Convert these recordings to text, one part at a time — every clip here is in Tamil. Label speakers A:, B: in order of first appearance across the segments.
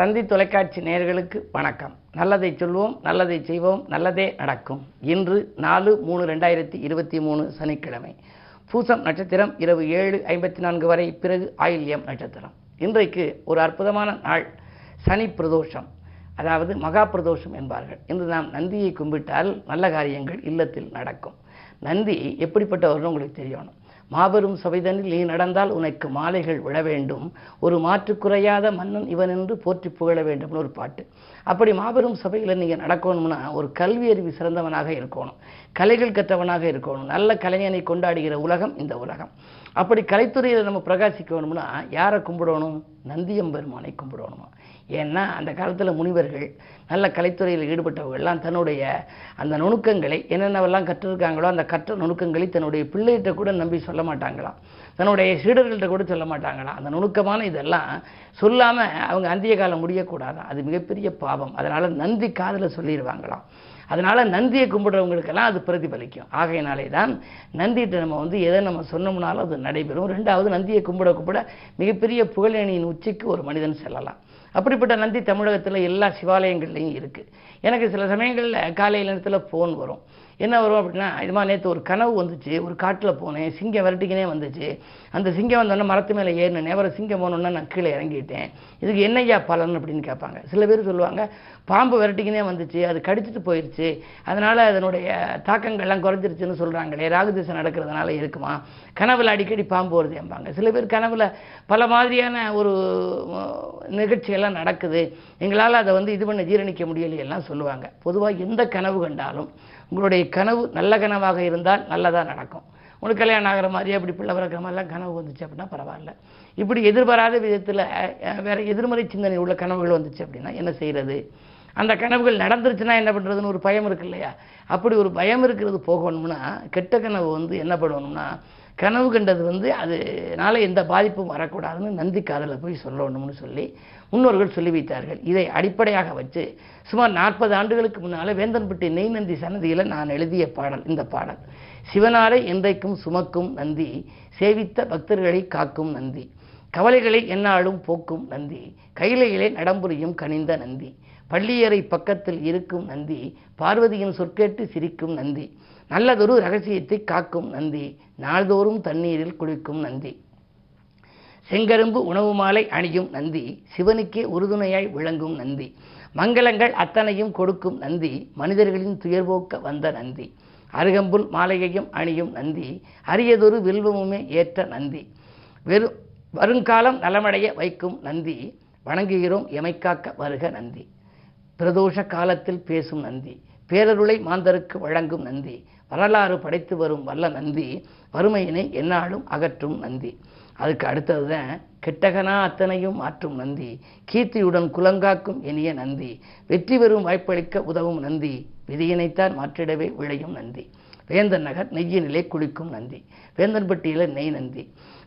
A: தந்தி தொலைக்காட்சி நேயர்களுக்கு வணக்கம். நல்லதை சொல்வோம் நல்லதை செய்வோம் நல்லதே நடக்கும். இன்று நாலு மூணு ரெண்டாயிரத்தி இருபத்தி மூணு சனிக்கிழமை. பூசம் நட்சத்திரம் இரவு ஏழு ஐம்பத்தி நான்கு வரை பிறகு ஆயில்யம் நட்சத்திரம். இன்றைக்கு ஒரு அற்புதமான நாள் சனி பிரதோஷம். அதாவது மகா பிரதோஷம் என்பார்கள். இன்று நாம் நந்தியை கும்பிட்டால் நல்ல காரியங்கள் இல்லத்தில் நடக்கும். நந்தி எப்படிப்பட்டவர்னு உங்களுக்கு தெரியணும். மாபெரும் சபைதனில் நீ நடந்தால் உனக்கு மாலைகள் விழ வேண்டும். ஒரு மாற்று குறையாத மன்னன் இவன் என்று போற்றி புகழ வேண்டும்னு ஒரு பாட்டு. அப்படி மாபெரும் சபையில் நீங்கள் நடக்கணும்னா ஒரு கல்வி அறிவு சிறந்தவனாக இருக்கணும். கலைகள் கற்றவனாக இருக்கணும். நல்ல கலைஞனை கொண்டாடுகிற உலகம் இந்த உலகம். அப்படி கலைத்துறையில் நம்ம பிரகாசிக்கணும்னா யாரை கும்பிடணும்? நந்தியம்பெருமானை கும்பிடணுமா? ஏன்னா அந்த காலத்தில் முனிவர்கள் நல்ல கலைத்துறையில் ஈடுபட்டவர்கள்லாம் தன்னுடைய அந்த நுணுக்கங்களை என்னென்னவெல்லாம் கற்றுருக்காங்களோ அந்த கற்ற நுணுக்கங்களை தன்னுடைய பிள்ளைகிட்ட கூட நம்பி சொல்ல மாட்டாங்களாம். தன்னுடைய சீடர்கள்ட்ட கூட சொல்ல மாட்டாங்களாம். அந்த நுணுக்கமான இதெல்லாம் சொல்லாமல் அவங்க அந்திய காலம் முடியக்கூடாதான். அது மிகப்பெரிய பாவம். அதனால் நந்தி காதில் சொல்லிடுவாங்களாம் அதனால் நந்தியை கும்பிடுறவங்களுக்கெல்லாம் அது பிரதிபலிக்கும். ஆகையினாலே தான் நந்திகிட்ட நம்ம வந்து எதை நம்ம சொன்னோம்னாலும் அது நடைபெறும். ரெண்டாவது நந்தியை கும்பிட கும்பிட மிகப்பெரிய புகழேணியின் உச்சிக்கு ஒரு மனிதன் செல்லலாம். அப்படிப்பட்ட நந்தி தமிழகத்தில் எல்லா சிவாலயங்கள்லையும் இருக்குது எனக்கு சில சமயங்களில் காலை நேரத்தில் ஃபோன் வரும். என்ன வரும் அப்படின்னா இதுமா நேற்று ஒரு கனவு வந்துச்சு. ஒரு காட்டில் போனேன். சிங்கம் விரட்டிக்கினே வந்துச்சு. அந்த சிங்கம் வந்தோடனே மரத்து மேலே ஏறினேன். அப்புறம் சிங்கம் போனோன்னே நான் கீழே இறங்கிட்டேன். இதுக்கு என்னய்யா பலன் அப்படின்னு கேட்பாங்க. சில பேர் சொல்லுவாங்க பாம்பு விரட்டிக்கினே வந்துச்சு. அது கடிச்சிட்டு போயிடுச்சு அதனால் அதனுடைய தாக்கங்கள்லாம் குறைஞ்சிருச்சுன்னு சொல்கிறாங்களே ராகுதிசை நடக்கிறதுனால இருக்குமா? கனவில் அடிக்கடி பாம்பு வருது என்பாங்க. சில பேர் கனவில் பல மாதிரியான ஒரு நிகழ்ச்சியெல்லாம் நடக்குது. எங்களால் அதை வந்து இது பண்ண ஜீரணிக்க முடியலையெல்லாம் சொல்லுவாங்க. பொதுவாக எந்த கனவு கண்டாலும் உங்களுடைய கனவு நல்ல கனவாக இருந்தால் நல்லதாக நடக்கும். உங்களுக்கு கல்யாணம் ஆகிற மாதிரி அப்படி பிள்ளை பிறக்கிற மாதிரிலாம் கனவு வந்துச்சு அப்படின்னா பரவாயில்ல. இப்படி எதிர்பாராத விதத்தில் வேறு எதிர்மறை சிந்தனை உள்ள கனவுகள் வந்துச்சு அப்படின்னா என்ன செய்கிறது அந்த கனவுகள் நடந்துருச்சுன்னா என்ன பண்ணுறதுன்னு ஒரு பயம் இருக்கு இல்லையா? அப்படி ஒரு பயம் இருக்கிறது போகணும்னா கெட்ட கனவு வந்து என்ன பண்ணணும்னா கனவு கண்டது வந்து அதனால் எந்த பாதிப்பும் வரக்கூடாதுன்னு நந்தி காதலில் போய் சொல்லணும்னு சொல்லி முன்னோர்கள் சொல்லி வைத்தார்கள். இதை அடிப்படையாக வச்சு சுமார் நாற்பது ஆண்டுகளுக்கு முன்னால் வேந்தன்பட்டி நெய் நந்தி சன்னதியில் நான் எழுதிய பாடல் இந்த பாடல். சிவனாரை என்றைக்கும் சுமக்கும் நந்தி சேவித்த பக்தர்களை காக்கும் நந்தி கவலைகளை என்னாலும் போக்கும் நந்தி கைலையிலே நடம்புரியும் கனிந்த நந்தி பள்ளியறை பக்கத்தில் இருக்கும் நந்தி பார்வதியின் சொற்கேட்டு சிரிக்கும் நந்தி நல்லதொரு ரகசியத்தை காக்கும் நந்தி. நாள்தோறும் தண்ணீரில் குளிக்கும் நந்தி. செங்கரும்பு உணவு மாலை அணியும் நந்தி. சிவனுக்கே உறுதுணையாய் விளங்கும் நந்தி. மங்களங்கள் அத்தனையும் கொடுக்கும் நந்தி. மனிதர்களின் துயர்போக்க வந்த நந்தி. அருகம்புல் மாலையையும் அணியும் நந்தி. அரியதொரு வில்வமுமே ஏற்ற நந்தி. வெறும் வருங்காலம் நலமடைய வைக்கும் நந்தி. வணங்குகிறோம் எமைக்காக்க வருக நந்தி. பிரதோஷ காலத்தில் பேசும் நந்தி. பேரருளை மாந்தருக்கு வழங்கும் நந்தி. வரலாறு படைத்து வரும் வல்ல நந்தி வறுமையினை எந்நாளும் அகற்றும் நந்தி. அதுக்கு அடுத்தது தான் கெட்டகனா அத்தனையும் மாற்றும் நந்தி. கீர்த்தியுடன் குலங்காக்கும் இனிய நந்தி. வெற்றி பெறும் வாய்ப்பளிக்க உதவும் நந்தி. விதியினைத்தான் மாற்றிடவே விளையும் நந்தி. வேந்தன் நகர் நெய்யினிலே குளிக்கும் நந்தி. வேந்தன்பட்டியில் நெய் நந்தி.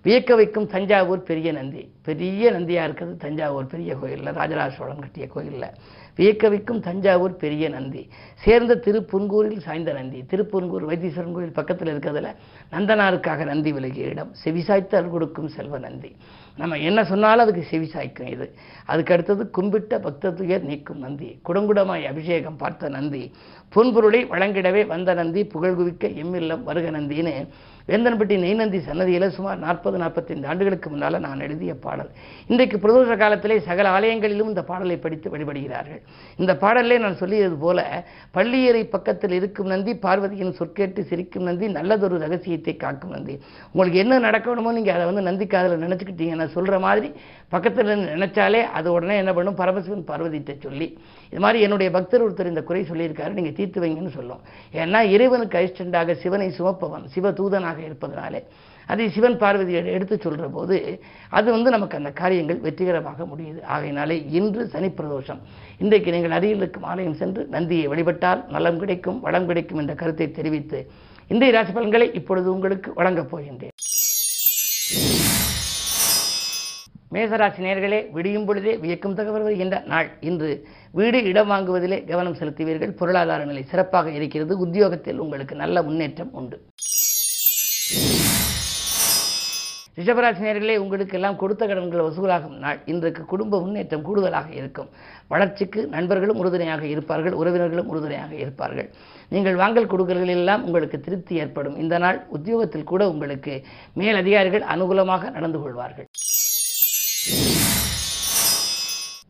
A: வியக்க வைக்கும் தஞ்சாவூர் பெரிய நந்தி. பெரிய நந்தியாக இருக்கிறது தஞ்சாவூர் பெரிய கோயிலில் ராஜராஜ சோழன் கட்டிய கோயிலில். வியக்கவிக்கும் தஞ்சாவூர் பெரிய நந்தி. சேர்ந்த திருப்புன்கூரில் சாய்ந்த நந்தி. திருப்புன்கூர் வைத்தீஸ்வரன் கோயில் பக்கத்தில் இருக்கிறதுல நந்தனாருக்காக நந்தி விலகிய இடம். செவிசாய்த்து அருள் கொடுக்கும் செல்வ நந்தி. நம்ம என்ன சொன்னாலும் அதுக்கு செவிசாய்க்கும் இது. அதுக்கு அடுத்தது கும்பிட்ட பக்த துயர் நீக்கும் நந்தி. குடங்குடமாய் அபிஷேகம் பார்த்த நந்தி. புன்பொருளை வழங்கிடவே வந்த நந்தி புகழ்குவிக்க எம்மில்லம் வருக நந்தின்னு வேந்தன்பட்டி நெய்நந்தி சன்னதியில் சுமார் நாற்பது நாற்பத்தைந்து ஆண்டுகளுக்கு முன்னால் நான் எழுதிய பாடல். இன்றைக்கு பிரதோஷ காலத்திலே சகல ஆலயங்களிலும் இந்த பாடலை படித்து வழிபடுகிறார்கள். இந்த பாடலே நான் சொல்லியது போல பள்ளியறை பக்கத்தில் இருக்கும் நந்தி பார்வதியின் சொற்கேட்டு சிரிக்கும் நந்தி நல்லதொரு ரகசியத்தை காக்கும் நந்தி. உங்களுக்கு என்ன நடக்கணுமோ நீங்கள் அதை வந்து நந்தி காதில் நினச்சிக்கிட்டீங்க நான் சொல்கிற மாதிரி பக்கத்தில் நினைச்சாலே அது உடனே என்ன பண்ணும்? பரமசிவன் பார்வதிட்ட சொல்லி. இது மாதிரி என்னுடைய பக்தர் ஒருத்தர் இந்த குறை சொல்லியிருக்காரு நீங்கள் தீர்த்து வைங்கன்னு சொல்லும். ஏன்னா இறைவனுக்கு அரிஸ்டண்டாக சிவனை சுமப்பவன் சிவ தூதனாக இருப்பதனாலே. அதை சிவன் பார்வதி எடுத்து சொல்கிற போது அது வந்து நமக்கு அந்த காரியங்கள் வெற்றிகரமாக முடியுது. ஆகையினாலே இன்று சனி பிரதோஷம். இன்றைக்கு நீங்கள் அருகில் இருக்கும் ஆலயம் சென்று நந்தியை வழிபட்டால் நலம் கிடைக்கும் வளம் கிடைக்கும் என்ற கருத்தை தெரிவித்து இன்றைய ராசி பலன்களை இப்பொழுது உங்களுக்கு வழங்கப் போகின்றேன். மேசராசி நேர்களே விடியும் பொழுதே வியக்கும் தகவல் வருகின்ற நாள். இன்று வீடு இடம் வாங்குவதிலே கவனம் செலுத்துவீர்கள். பொருளாதார நிலை சிறப்பாக இருக்கிறது. உத்தியோகத்தில் உங்களுக்கு நல்ல முன்னேற்றம் உண்டு. ரிஷபராசினியர்களே உங்களுக்கு எல்லாம் கொடுத்த கடன்கள் வசூலாகும். நாள் இன்றைக்கு குடும்ப முன்னேற்றம் கூடுதலாக இருக்கும். வளர்ச்சிக்கு நண்பர்களும் உறுதுணையாக இருப்பார்கள் உறவினர்களும் உறுதுணையாக இருப்பார்கள். நீங்கள் வாங்கல் கொடுக்கல்களில் எல்லாம் உங்களுக்கு திருப்தி ஏற்படும். இந்த நாள் உத்தியோகத்தில் கூட உங்களுக்கு மேல் அதிகாரிகள் அனுகூலமாக நடந்து கொள்வார்கள்.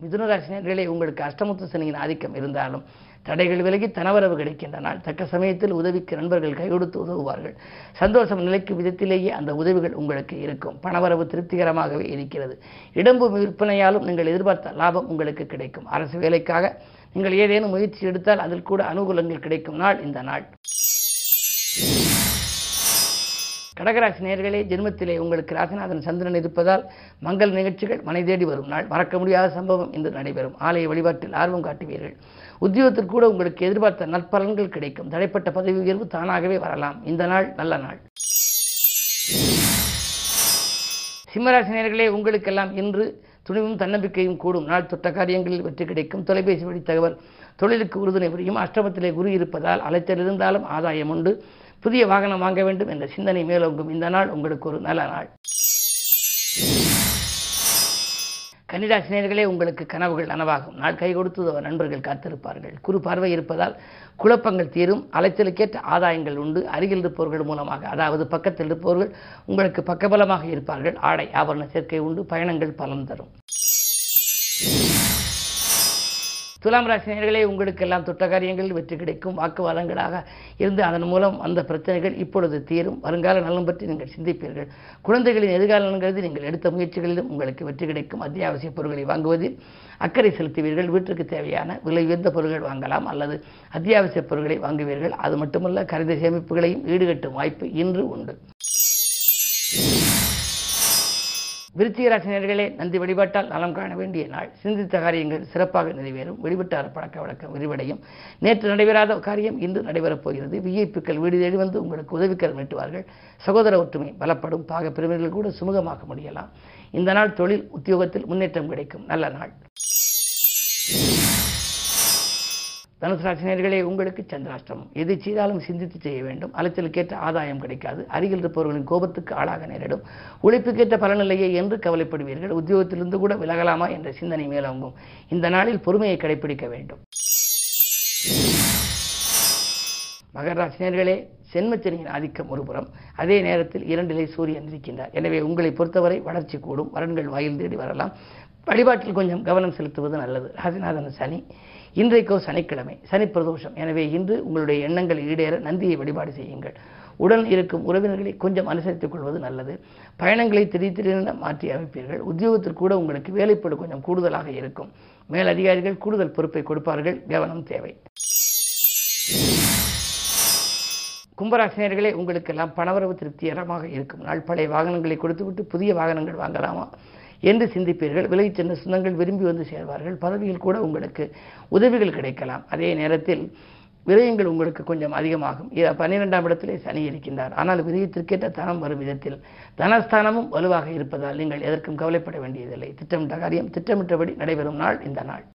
A: மிதுனராசினர்களே உங்களுக்கு அஷ்டமுத்து சனியின் ஆதிக்கம் இருந்தாலும் தடைகள் விலகி தனவரவு கிடைக்கின்ற நாள் தக்க சமயத்தில் உதவிக்கு நண்பர்கள் கைகொடுத்து உதவுவார்கள். சந்தோஷம் நிலைக்கும் விதத்திலேயே அந்த உதவிகள் உங்களுக்கு இருக்கும். பணவரவு திருப்திகரமாகவே இருக்கிறது. இடம்பு விற்பனையாலும் நீங்கள் எதிர்பார்த்த லாபம் உங்களுக்கு கிடைக்கும். அரசு வேலைக்காக நீங்கள் ஏதேனும் முயற்சி எடுத்தால் அதில் கூட அனுகூலங்கள் கிடைக்கும் நாள் இந்த நாள். கடகராசி நேர்களே ஜென்மத்திலே உங்களுக்கு ராசிநாதன் சந்திரன் இருப்பதால் மங்கள் நிகழ்ச்சிகள் மனை தேடி வரும் நாள். மறக்க முடியாத சம்பவம் இன்று நடைபெறும். ஆலய வழிபாட்டில் ஆர்வம் காட்டுவீர்கள். உத்தியோகத்தில் கூட உங்களுக்கு எதிர்பார்த்த நற்பலன்கள் கிடைக்கும். தடைப்பட்ட பதவி உயர்வு தானாகவே வரலாம். இந்த நாள் நல்ல நாள். சிம்மராசினியர்களே உங்களுக்கெல்லாம் இன்று துணிவும் தன்னம்பிக்கையும் கூடும். நாள் தொட்ட காரியங்களில் வெற்றி கிடைக்கும். தொலைபேசி வழி தகவல் தொழிலுக்கு உறுதுணை புரியும். அஷ்டமத்திலே குரு இருப்பதால் அலைச்சல் இருந்தாலும் ஆதாயம் உண்டு. புதிய வாகனம் வாங்க வேண்டும் என்ற சிந்தனை மேலோங்கும். இந்த நாள் உங்களுக்கு ஒரு நல்ல நாள். கன்னிராசினியர்களே உங்களுக்கு கனவுகள் நனவாகும். நாள் கை கொடுத்து நண்பர்கள் காத்திருப்பார்கள். குறு பார்வை இருப்பதால் குழப்பங்கள் தீரும். அலைச்சலுக்கேற்ற ஆதாயங்கள் உண்டு. அருகில் இருப்பவர்கள் மூலமாக அதாவது பக்கத்தில் இருப்பவர்கள் உங்களுக்கு பக்கபலமாக இருப்பார்கள். ஆடை ஆபரண சேர்க்கை உண்டு. பயணங்கள் பலன் தரும். துலாம் ராசினியர்களே உங்களுக்கெல்லாம் தொட்ட காரியங்களில் வெற்றி கிடைக்கும் வாக்குவாதங்களாக இருந்து அதன் மூலம் அந்த பிரச்சனைகள் இப்பொழுது தீரும். வருங்கால நலன் பற்றி நீங்கள் சிந்திப்பீர்கள். குழந்தைகளின் எதிர்கால கருதி நீங்கள் எடுத்த முயற்சிகளிலும் உங்களுக்கு வெற்றி கிடைக்கும். அத்தியாவசிய பொருட்களை வாங்குவதில் அக்கறை செலுத்துவீர்கள். வீட்டிற்கு தேவையான விலை உயர்ந்த பொருட்கள் வாங்கலாம் அல்லது அத்தியாவசிய பொருட்களை வாங்குவீர்கள். அது மட்டுமல்ல கருத சேமிப்புகளையும் ஈடுகட்டும் வாய்ப்பு இன்று உண்டு. விருச்சிகராசி நேர்களே நந்தி வழிபாட்டால் நலம் காண வேண்டிய நாள். சிந்தித்த காரியங்கள் சிறப்பாக நிறைவேறும். வெளிவிட்டார் பழக்க வழக்கம் விரிவடையும். நேற்று நடைபெறாத காரியம் இன்று நடைபெறப் போகிறது. விஐப்புக்கள் வீடு தேடி வந்து உங்களுக்கு உதவிக்கரம் நீட்டுவார்கள். சகோதர ஒற்றுமை பலப்படும். பாக பிரிவினர்கள் கூட சுமூகமாக்க முடியலாம். இந்த நாள் தொழில் உத்தியோகத்தில் முன்னேற்றம் கிடைக்கும். நல்ல நாள். தனுசு ராசினியர்களே உங்களுக்கு சந்திராஷ்டமம் எது செய்தாலும் சிந்தித்து செய்ய வேண்டும். அலைச்சலுக்கேற்ற ஆதாயம் கிடைக்காது. அருகில் இருப்பவர்களின் கோபத்துக்கு ஆளாக நேரிடும். உழைப்புக்கேற்ற பலனில்லையே என்று கவலைப்படுவீர்கள். உத்தியோகத்திலிருந்து கூட விலகலாமா என்ற சிந்தனை மேலோங்கும் இந்த நாளில் பொறுமையை கடைபிடிக்க வேண்டும். மகர ராசினியர்களே சென்மச்சனியின் ஆதிக்கம் ஒருபுறம். அதே நேரத்தில் இரண்டிலே சூரியன் இருக்கின்றார். எனவே உங்களை பொறுத்தவரை வளர்ச்சி கூடும். வரன்கள் வாயில் தேடி வரலாம். வழிபாட்டில் கொஞ்சம் கவனம் செலுத்துவது நல்லது. ராசிநாதன் சனி. இன்றைக்கோ சனிக்கிழமை சனி பிரதோஷம். எனவே இன்று உங்களுடைய எண்ணங்கள் ஈடேற நந்தியை வழிபாடு செய்யுங்கள். உடன் இருக்கும் உறவினர்களை கொஞ்சம் அனுசரித்துக் கொள்வது நல்லது. பயணங்களை திடீர் திடீரென மாற்றி அமைப்பீர்கள். உத்தியோகத்தில் கூட உங்களுக்கு வேலைப்படு கொஞ்சம் கூடுதலாக இருக்கும். மேலதிகாரிகள் கூடுதல் பொறுப்பை கொடுப்பார்கள். கவனம் தேவை. கும்பராசினியர்களே உங்களுக்கெல்லாம் பணவரவு திருப்திகரமாக இருக்கும். நாள் பழைய வாகனங்களை கொடுத்துவிட்டு புதிய வாகனங்கள் வாங்கலாமா? என்று சிந்திப்பீர்கள். விலகிச் சென்ற சொந்தங்கள் விரும்பி வந்து சேர்வார்கள். பதவியில் கூட உங்களுக்கு உதவிகள் கிடைக்கலாம். அதே நேரத்தில் விரயங்கள் உங்களுக்கு கொஞ்சம் அதிகமாகும். பன்னிரெண்டாம் இடத்திலே சனி இருக்கின்றார். ஆனால் விரயத்திற்கேற்ற தனம் வரும் விதத்தில் தனஸ்தானமும் வலுவாக இருப்பதால் நீங்கள் எதற்கும் கவலைப்பட வேண்டியதில்லை. திட்டமிட்ட காரியம் திட்டமிட்டபடி நடைபெறும் நாள் இந்த நாள்.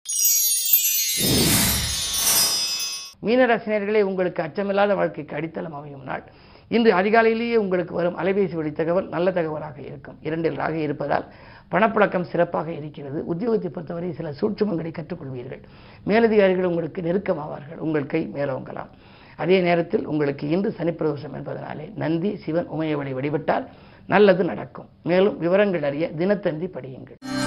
A: மீனராசினியர்களே உங்களுக்கு அச்சமில்லாத வாழ்க்கைக்கு அடித்தளம் அமையும் நாள். இன்று அதிகாலையிலேயே உங்களுக்கு வரும் அலைபேசி வழி தகவல் நல்ல தகவலாக இருக்கும். இரண்டில் ராக இருப்பதால் பணப்புழக்கம் சிறப்பாக இருக்கிறது. உத்தியோகத்தை பொறுத்தவரை சில சூட்சுமங்களை கற்றுக்கொள்வீர்கள். மேலதிகாரிகள் உங்களுக்கு நெருக்கமாவார்கள். உங்கள் கை மேலோங்கலாம் அதே நேரத்தில் உங்களுக்கு இன்று சனிப்பிரதோஷம் என்பதனாலே நந்தி சிவன் உமையவளை வழிபட்டால் நல்லது நடக்கும். மேலும் விவரங்கள் அறிய தினத்தந்தி படியுங்கள்.